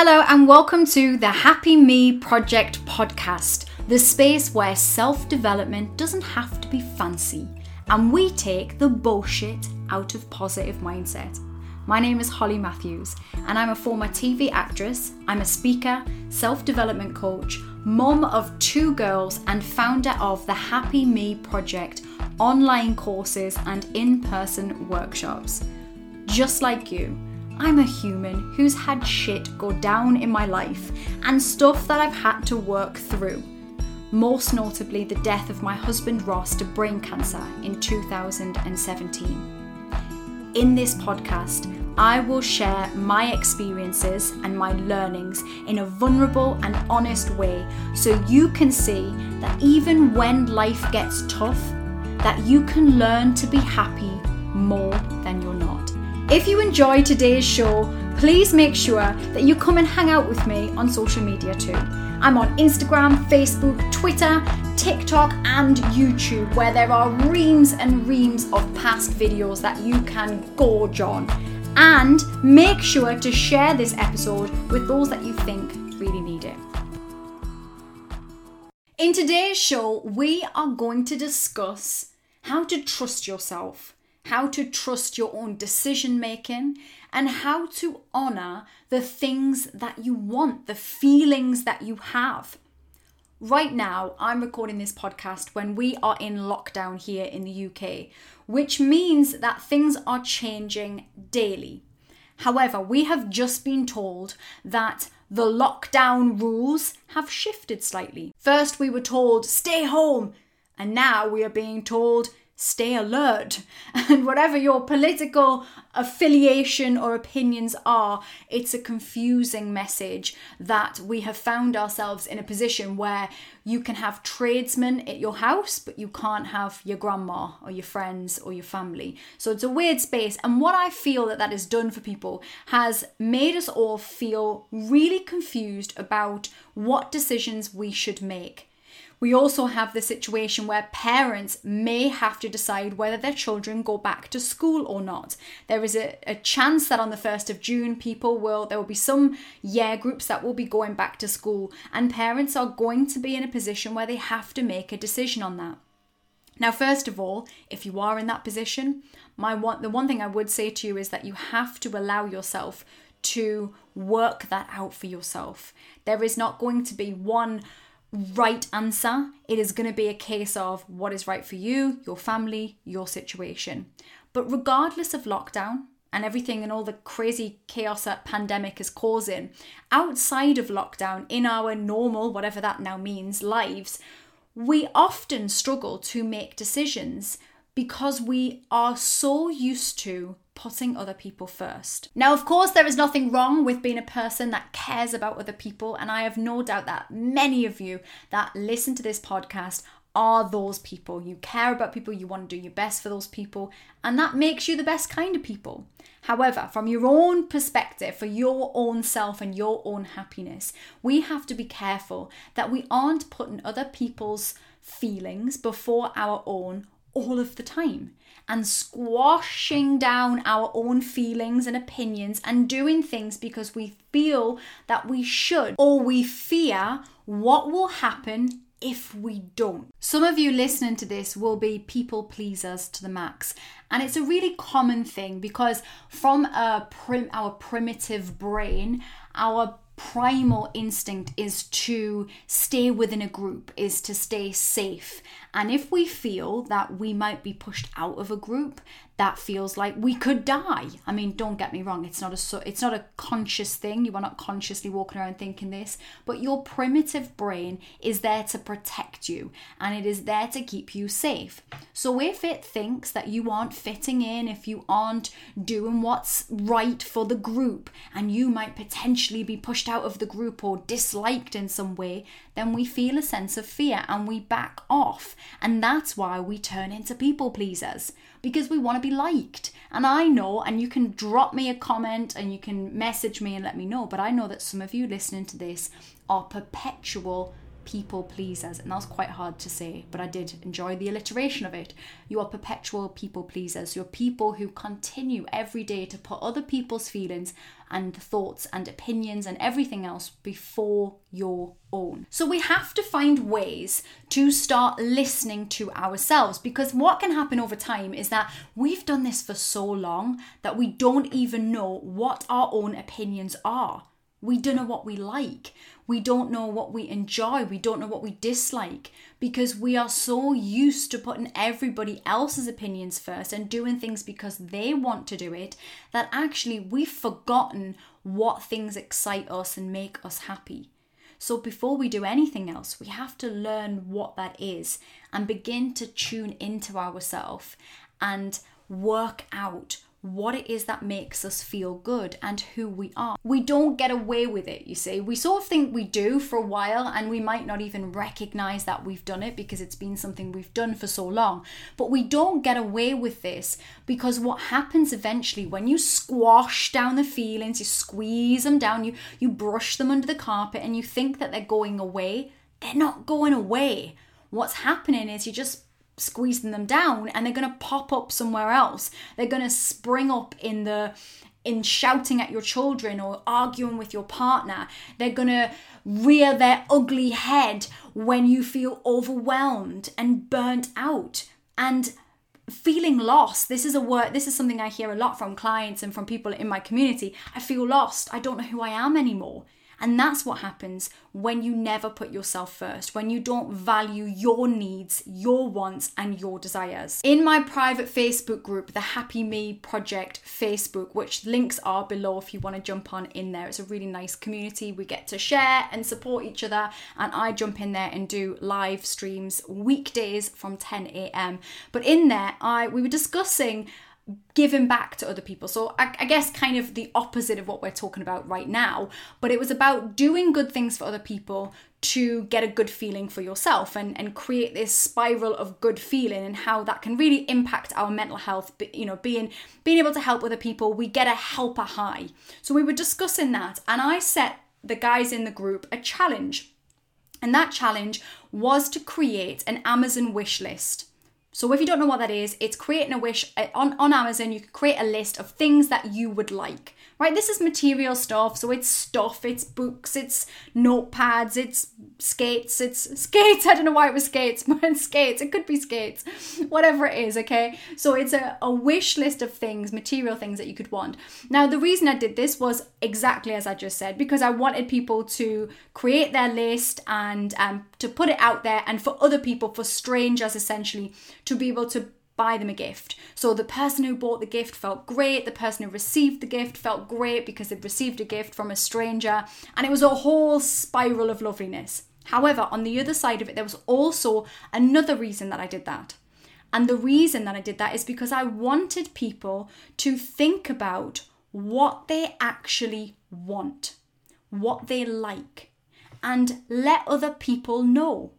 Hello, and welcome to the Happy Me Project podcast, the space where self development doesn't have to be fancy, and we take the bullshit out of positive mindset. My name is Holly Matthews, and I'm a former TV actress, I'm a speaker, self development coach, mom of two girls, and founder of the Happy Me Project online courses and in person workshops. Just like you, I'm a human who's had shit go down in my life and stuff that I've had to work through. Most notably, the death of my husband Ross to brain cancer in 2017. In this podcast, I will share my experiences and my learnings in a vulnerable and honest way so you can see that even when life gets tough, that you can learn to be happy more than you're not. If you enjoyed today's show, please make sure that you come and hang out with me on social media too. I'm on Instagram, Facebook, Twitter, TikTok, and YouTube, where there are reams and reams of past videos that you can gorge on. And make sure to share this episode with those that you think really need it. In today's show, we are going to discuss how to trust yourself how to trust your own decision making, and how to honor the things that you want, the feelings that you have. Right now, I'm recording this podcast when we are in lockdown here in the UK, which means that things are changing daily. However, we have just been told that the lockdown rules have shifted slightly. First, we were told stay home, and now we are being told stay alert. And whatever your political affiliation or opinions are, it's a confusing message that we have found ourselves in a position where you can have tradesmen at your house, but you can't have your grandma or your friends or your family. So it's a weird space. And what I feel that that has done for people has made us all feel really confused about what decisions we should make. We also have the situation where parents may have to decide whether their children go back to school or not. There is a, a chance that on the 1st of June, people will, there will be some year groups that will be going back to school, and parents are going to be in a position where they have to make a decision on that. Now, first of all, if you are in that position, my one, the one thing I would say to you is that you have to allow yourself to work that out for yourself. There is not going to be one right answer. It is going to be a case of what is right for you, your family, your situation. But regardless of lockdown and everything and all the crazy chaos that pandemic is causing, outside of lockdown, in our normal, whatever that now means, lives, we often struggle to make decisions because we are so used to putting other people first. Now, of course, there is nothing wrong with being a person that cares about other people, and I have no doubt that many of you that listen to this podcast are those people. You care about people, you want to do your best for those people, and that makes you the best kind of people. However, from your own perspective, for your own self and your own happiness, we have to be careful that we aren't putting other people's feelings before our own all of the time and squashing down our own feelings and opinions and doing things because we feel that we should or we fear what will happen if we don't. Some of you listening to this will be people pleasers to the max. And it's a really common thing because from prim- our primitive brain, our primal instinct is to stay within a group, is to stay safe. And if we feel that we might be pushed out of a group, that feels like we could die. I mean, don't get me wrong, it's not a it's not a conscious thing. You are not consciously walking around thinking this, but your primitive brain is there to protect you and it is there to keep you safe. So if it thinks that you aren't fitting in, if you aren't doing what's right for the group and you might potentially be pushed out of the group or disliked in some way, then we feel a sense of fear and we back off. And that's why we turn into people pleasers because we want to be liked. And I know, and you can drop me a comment and you can message me and let me know, but I know that some of you listening to this are perpetual people pleasers. And that was quite hard to say, but I did enjoy the alliteration of it. You are perpetual people pleasers. You're people who continue every day to put other people's feelings and thoughts and opinions and everything else before your own. So we have to find ways to start listening to ourselves because what can happen over time is that we've done this for so long that we don't even know what our own opinions are. We don't know what we like. We don't know what we enjoy. We don't know what we dislike because we are so used to putting everybody else's opinions first and doing things because they want to do it that actually we've forgotten what things excite us and make us happy. So before we do anything else, we have to learn what that is and begin to tune into ourselves and work out what it is that makes us feel good and who we are. We don't get away with it, you see. We sort of think we do for a while and we might not even recognize that we've done it because it's been something we've done for so long. But we don't get away with this because what happens eventually when you squash down the feelings, you squeeze them down, you you brush them under the carpet and you think that they're going away, they're not going away. What's happening is you just squeezing them down and they're going to pop up somewhere else. They're going to spring up in the in shouting at your children or arguing with your partner. They're going to rear their ugly head when you feel overwhelmed and burnt out and feeling lost. This is a word this is something I hear a lot from clients and from people in my community. I feel lost. I don't know who I am anymore. And that's what happens when you never put yourself first, when you don't value your needs, your wants, and your desires. In my private Facebook group, the Happy Me Project Facebook, which links are below if you want to jump on in there, it's a really nice community. We get to share and support each other, and I jump in there and do live streams weekdays from 10 a.m. But in there, I we were discussing giving back to other people. So I, I, guess kind of the opposite of what we're talking about right now. But it was about doing good things for other people to get a good feeling for yourself and, and create this spiral of good feeling and how that can really impact our mental health. But, you know, being being able to help other people, we get a helper high. So we were discussing that and I set the guys in the group a challenge. And that challenge was to create an Amazon wish list so if you don't know what that is, it's creating a wish uh, on, on Amazon. You can create a list of things that you would like, right? This is material stuff. So it's stuff, it's books, it's notepads, it's skates, it's skates. I don't know why it was skates, but it's skates. It could be skates, whatever it is, okay? So it's a, a wish list of things, material things that you could want. Now, the reason I did this was exactly as I just said, because I wanted people to create their list and um, to put it out there and for other people, for strangers essentially, to be able to buy them a gift. So the person who bought the gift felt great, the person who received the gift felt great because they'd received a gift from a stranger, and it was a whole spiral of loveliness. However, on the other side of it, there was also another reason that I did that. And the reason that I did that is because I wanted people to think about what they actually want, what they like, and let other people know.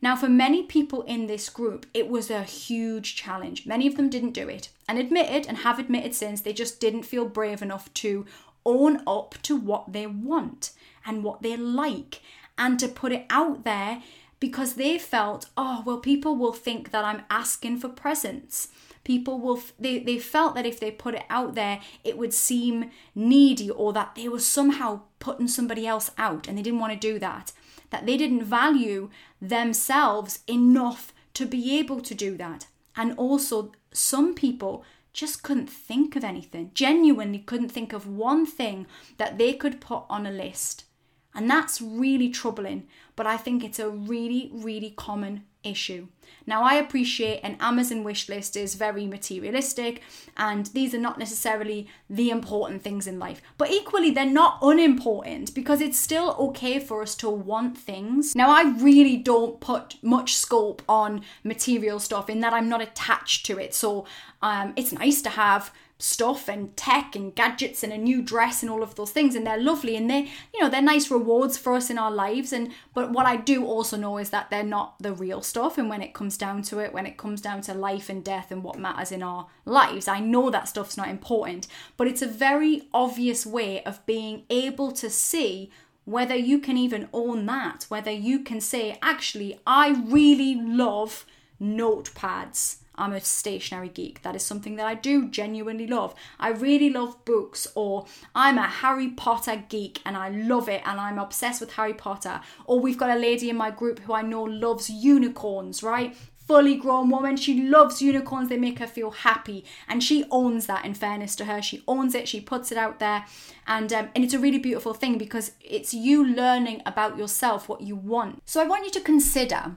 Now, for many people in this group, it was a huge challenge. Many of them didn't do it and admitted and have admitted since they just didn't feel brave enough to own up to what they want and what they like and to put it out there because they felt, oh, well, people will think that I'm asking for presents. People will, they, they felt that if they put it out there, it would seem needy or that they were somehow putting somebody else out and they didn't want to do that that they didn't value themselves enough to be able to do that. And also, some people just couldn't think of anything, genuinely couldn't think of one thing that they could put on a list. And that's really troubling, but I think it's a really, really common issue. Now, I appreciate an Amazon wish list is very materialistic, and these are not necessarily the important things in life, but equally, they're not unimportant because it's still okay for us to want things. Now, I really don't put much scope on material stuff in that I'm not attached to it, so um, it's nice to have stuff and tech and gadgets and a new dress and all of those things and they're lovely and they you know they're nice rewards for us in our lives and but what I do also know is that they're not the real stuff and when it comes down to it when it comes down to life and death and what matters in our lives I know that stuff's not important but it's a very obvious way of being able to see whether you can even own that, whether you can say, actually, I really love notepads. I'm a stationery geek. That is something that I do genuinely love. I really love books, or I'm a Harry Potter geek and I love it and I'm obsessed with Harry Potter. Or we've got a lady in my group who I know loves unicorns, right? Fully grown woman. She loves unicorns. They make her feel happy. And she owns that, in fairness to her. She owns it. She puts it out there. And, um, and it's a really beautiful thing because it's you learning about yourself, what you want. So I want you to consider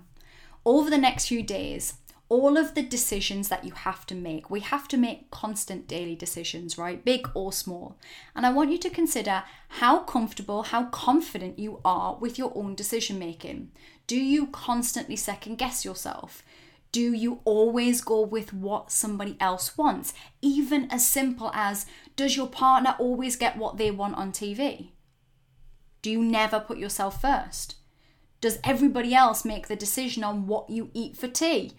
over the next few days all of the decisions that you have to make. We have to make constant daily decisions, right? Big or small. And I want you to consider how comfortable, how confident you are with your own decision making. Do you constantly second guess yourself? Do you always go with what somebody else wants? Even as simple as does your partner always get what they want on TV? Do you never put yourself first? Does everybody else make the decision on what you eat for tea?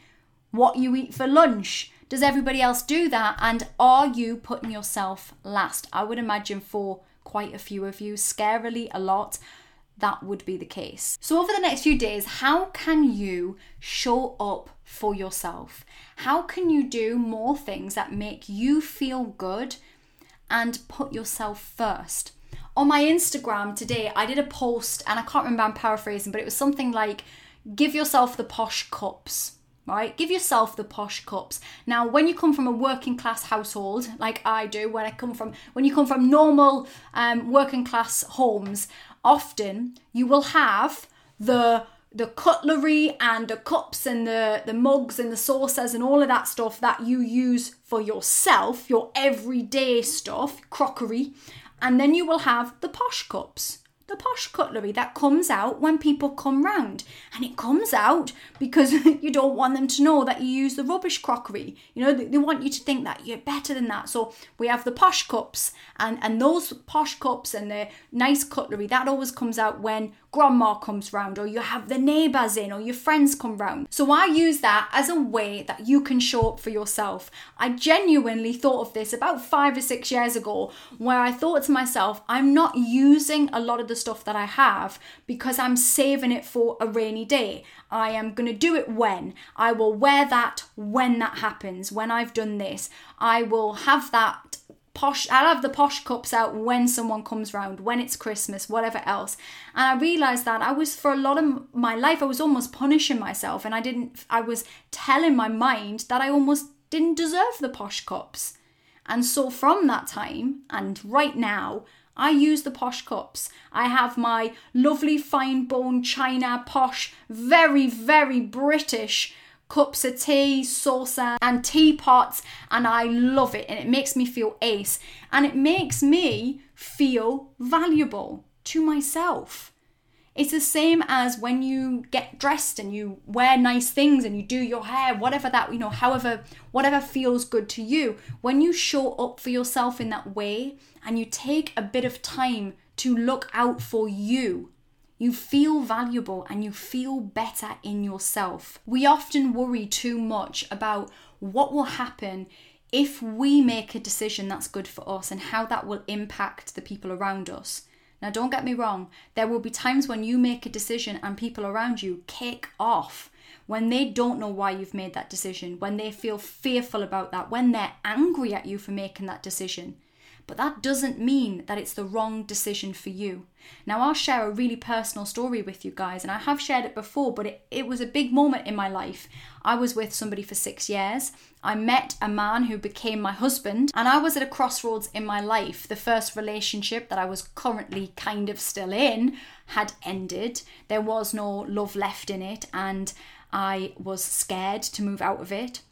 What you eat for lunch. Does everybody else do that? And are you putting yourself last? I would imagine for quite a few of you, scarily a lot, that would be the case. So, over the next few days, how can you show up for yourself? How can you do more things that make you feel good and put yourself first? On my Instagram today, I did a post and I can't remember, I'm paraphrasing, but it was something like give yourself the posh cups right? Give yourself the posh cups. Now, when you come from a working class household, like I do, when I come from, when you come from normal um, working class homes, often you will have the the cutlery and the cups and the, the mugs and the saucers and all of that stuff that you use for yourself, your everyday stuff, crockery, and then you will have the posh cups the posh cutlery that comes out when people come round. And it comes out because you don't want them to know that you use the rubbish crockery. You know, they, want you to think that you're better than that. So we have the posh cups and, and those posh cups and the nice cutlery, that always comes out when grandma comes round or you have the neighbours in or your friends come round. So I use that as a way that you can show up for yourself. I genuinely thought of this about five or six years ago where I thought to myself, I'm not using a lot of the stuff that I have because I'm saving it for a rainy day. I am going to do it when. I will wear that when that happens, when I've done this. I will have that posh I'll have the posh cups out when someone comes round, when it's Christmas, whatever else. And I realized that I was for a lot of my life I was almost punishing myself and I didn't I was telling my mind that I almost didn't deserve the posh cups. And so from that time and right now I use the posh cups. I have my lovely fine bone china posh, very, very British cups of tea, saucer, and teapots, and I love it. And it makes me feel ace, and it makes me feel valuable to myself. It's the same as when you get dressed and you wear nice things and you do your hair, whatever that, you know, however, whatever feels good to you. When you show up for yourself in that way and you take a bit of time to look out for you you feel valuable and you feel better in yourself. We often worry too much about what will happen if we make a decision that's good for us and how that will impact the people around us. Now, don't get me wrong, there will be times when you make a decision and people around you kick off when they don't know why you've made that decision, when they feel fearful about that, when they're angry at you for making that decision. But that doesn't mean that it's the wrong decision for you. Now, I'll share a really personal story with you guys, and I have shared it before, but it, it was a big moment in my life. I was with somebody for six years. I met a man who became my husband, and I was at a crossroads in my life. The first relationship that I was currently kind of still in had ended, there was no love left in it, and I was scared to move out of it.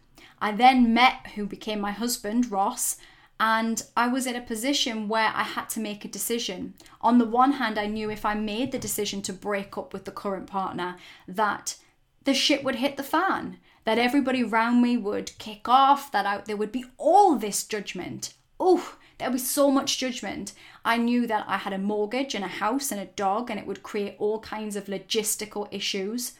I then met who became my husband, Ross, and I was in a position where I had to make a decision. On the one hand, I knew if I made the decision to break up with the current partner, that the shit would hit the fan, that everybody around me would kick off, that I, there would be all this judgment. Oh, there would be so much judgment. I knew that I had a mortgage and a house and a dog, and it would create all kinds of logistical issues.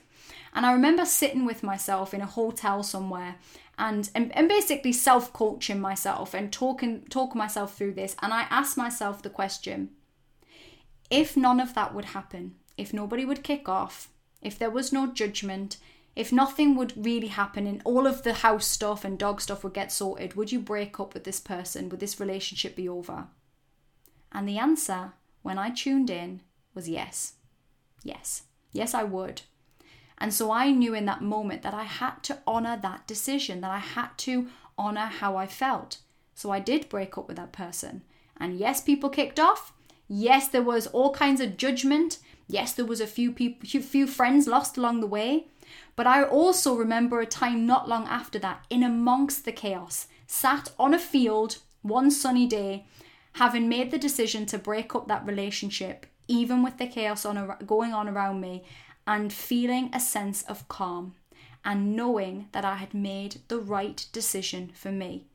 And I remember sitting with myself in a hotel somewhere and and, and basically self-coaching myself and talking talk myself through this and I asked myself the question if none of that would happen, if nobody would kick off, if there was no judgment, if nothing would really happen and all of the house stuff and dog stuff would get sorted, would you break up with this person? Would this relationship be over? And the answer, when I tuned in, was yes. Yes. Yes, I would. And so I knew in that moment that I had to honor that decision, that I had to honor how I felt. So I did break up with that person. And yes, people kicked off. Yes, there was all kinds of judgment. Yes, there was a few people, few friends lost along the way. But I also remember a time not long after that, in amongst the chaos, sat on a field one sunny day, having made the decision to break up that relationship, even with the chaos on going on around me, and feeling a sense of calm and knowing that I had made the right decision for me.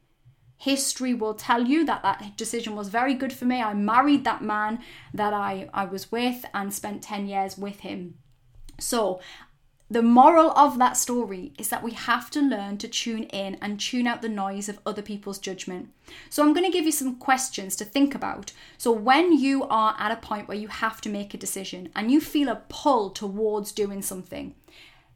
History will tell you that that decision was very good for me. I married that man that I, I was with and spent 10 years with him. So the moral of that story is that we have to learn to tune in and tune out the noise of other people's judgment. So, I'm going to give you some questions to think about. So, when you are at a point where you have to make a decision and you feel a pull towards doing something,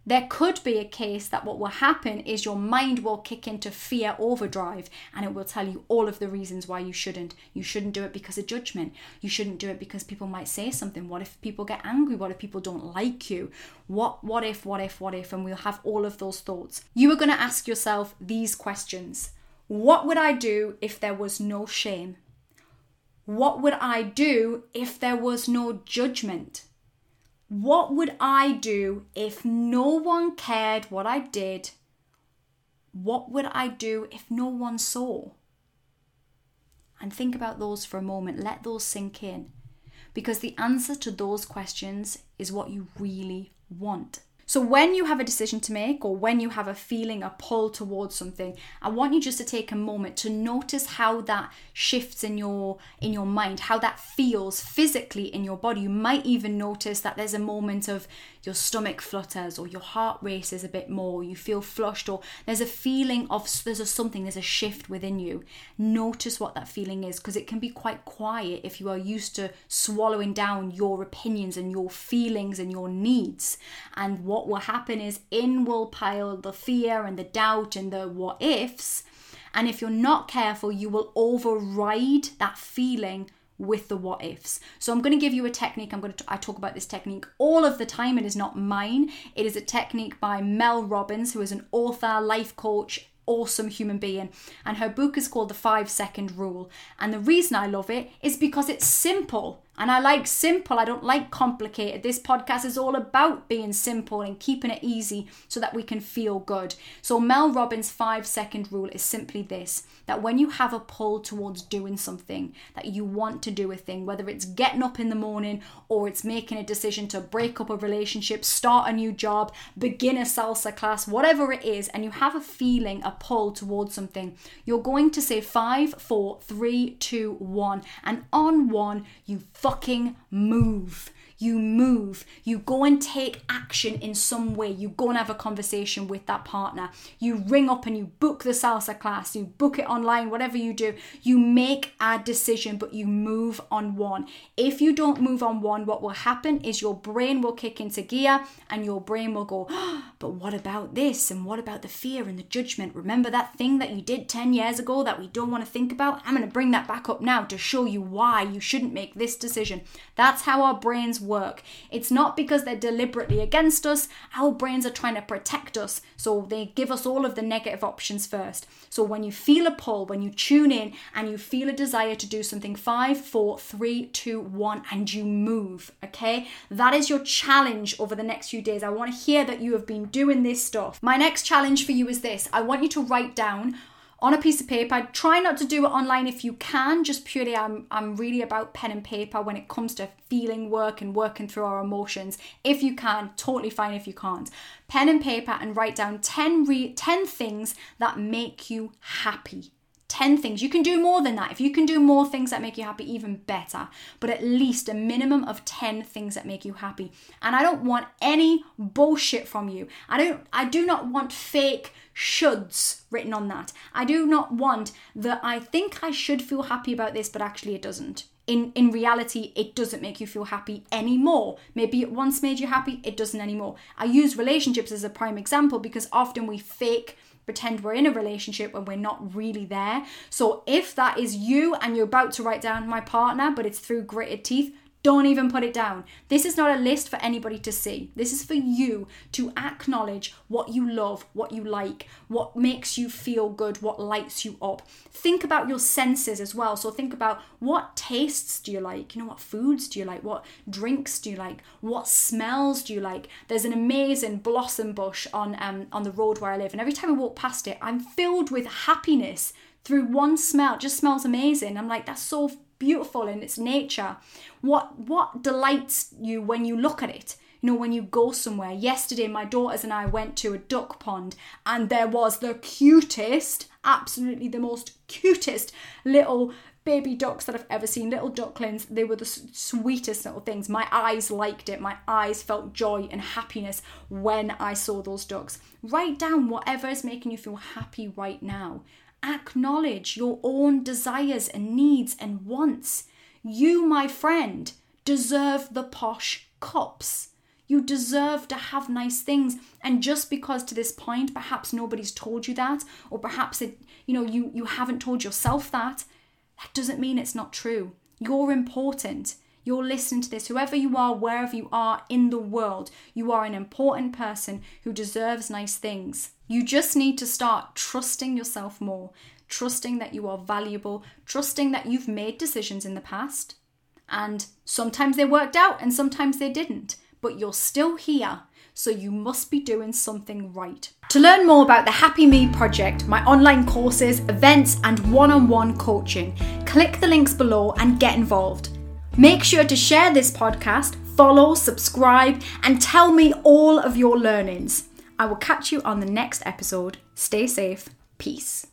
there could be a case that what will happen is your mind will kick into fear overdrive and it will tell you all of the reasons why you shouldn't. You shouldn't do it because of judgment. You shouldn't do it because people might say something. What if people get angry? What if people don't like you? What what if what if what if and we'll have all of those thoughts. You are going to ask yourself these questions. What would I do if there was no shame? What would I do if there was no judgment? What would I do if no one cared what I did? What would I do if no one saw? And think about those for a moment. Let those sink in. Because the answer to those questions is what you really want. So when you have a decision to make or when you have a feeling, a pull towards something, I want you just to take a moment to notice how that shifts in your in your mind, how that feels physically in your body. You might even notice that there's a moment of your stomach flutters or your heart races a bit more, you feel flushed or there's a feeling of there's a something, there's a shift within you. Notice what that feeling is because it can be quite quiet if you are used to swallowing down your opinions and your feelings and your needs. And what will happen is in will pile the fear and the doubt and the what ifs. And if you're not careful, you will override that feeling with the what ifs. So I'm going to give you a technique. I'm going to I talk about this technique all of the time. It is not mine. It is a technique by Mel Robbins, who is an author, life coach, awesome human being. And her book is called The 5 Second Rule. And the reason I love it is because it's simple. And I like simple, I don't like complicated. This podcast is all about being simple and keeping it easy so that we can feel good. So, Mel Robbins' five second rule is simply this that when you have a pull towards doing something, that you want to do a thing, whether it's getting up in the morning or it's making a decision to break up a relationship, start a new job, begin a salsa class, whatever it is, and you have a feeling, a pull towards something, you're going to say five, four, three, two, one. And on one, you fucking move you move, you go and take action in some way, you go and have a conversation with that partner, you ring up and you book the salsa class, you book it online, whatever you do, you make a decision, but you move on one. If you don't move on one, what will happen is your brain will kick into gear and your brain will go, oh, but what about this? And what about the fear and the judgment? Remember that thing that you did 10 years ago that we don't want to think about? I'm going to bring that back up now to show you why you shouldn't make this decision. That's how our brains work. It's not because they're deliberately against us, our brains are trying to protect us. So they give us all of the negative options first. So when you feel a pull, when you tune in and you feel a desire to do something, five, four, three, two, one, and you move, okay? That is your challenge over the next few days. I want to hear that you have been doing this stuff. My next challenge for you is this I want you to write down on a piece of paper. Try not to do it online if you can, just purely I'm I'm really about pen and paper when it comes to feeling work and working through our emotions. If you can, totally fine if you can't. Pen and paper and write down 10 re- 10 things that make you happy. 10 things. You can do more than that. If you can do more things that make you happy, even better. But at least a minimum of 10 things that make you happy. And I don't want any bullshit from you. I don't I do not want fake shoulds written on that. I do not want that I think I should feel happy about this, but actually it doesn't. in in reality it doesn't make you feel happy anymore maybe it once made you happy it doesn't anymore i use relationships as a prime example because often we fake pretend we're in a relationship when we're not really there. So if that is you and you're about to write down my partner but it's through gritted teeth don't even put it down. This is not a list for anybody to see. This is for you to acknowledge what you love, what you like, what makes you feel good, what lights you up. Think about your senses as well. So think about what tastes do you like? You know, what foods do you like? What drinks do you like? What smells do you like? There's an amazing blossom bush on um, on the road where I live, and every time I walk past it, I'm filled with happiness through one smell. It just smells amazing. I'm like, that's so beautiful in its nature. What what delights you when you look at it? You know, when you go somewhere. Yesterday, my daughters and I went to a duck pond, and there was the cutest, absolutely the most cutest little baby ducks that I've ever seen, little ducklings. They were the sweetest little things. My eyes liked it. My eyes felt joy and happiness when I saw those ducks. Write down whatever is making you feel happy right now acknowledge your own desires and needs and wants. You, my friend, deserve the posh cups. You deserve to have nice things. And just because to this point perhaps nobody's told you that, or perhaps it, you know, you, you haven't told yourself that, that doesn't mean it's not true. You're important. You're listening to this. Whoever you are, wherever you are in the world, you are an important person who deserves nice things. You just need to start trusting yourself more, trusting that you are valuable, trusting that you've made decisions in the past. And sometimes they worked out and sometimes they didn't, but you're still here, so you must be doing something right. To learn more about the Happy Me project, my online courses, events, and one on one coaching, click the links below and get involved. Make sure to share this podcast, follow, subscribe, and tell me all of your learnings. I will catch you on the next episode. Stay safe. Peace.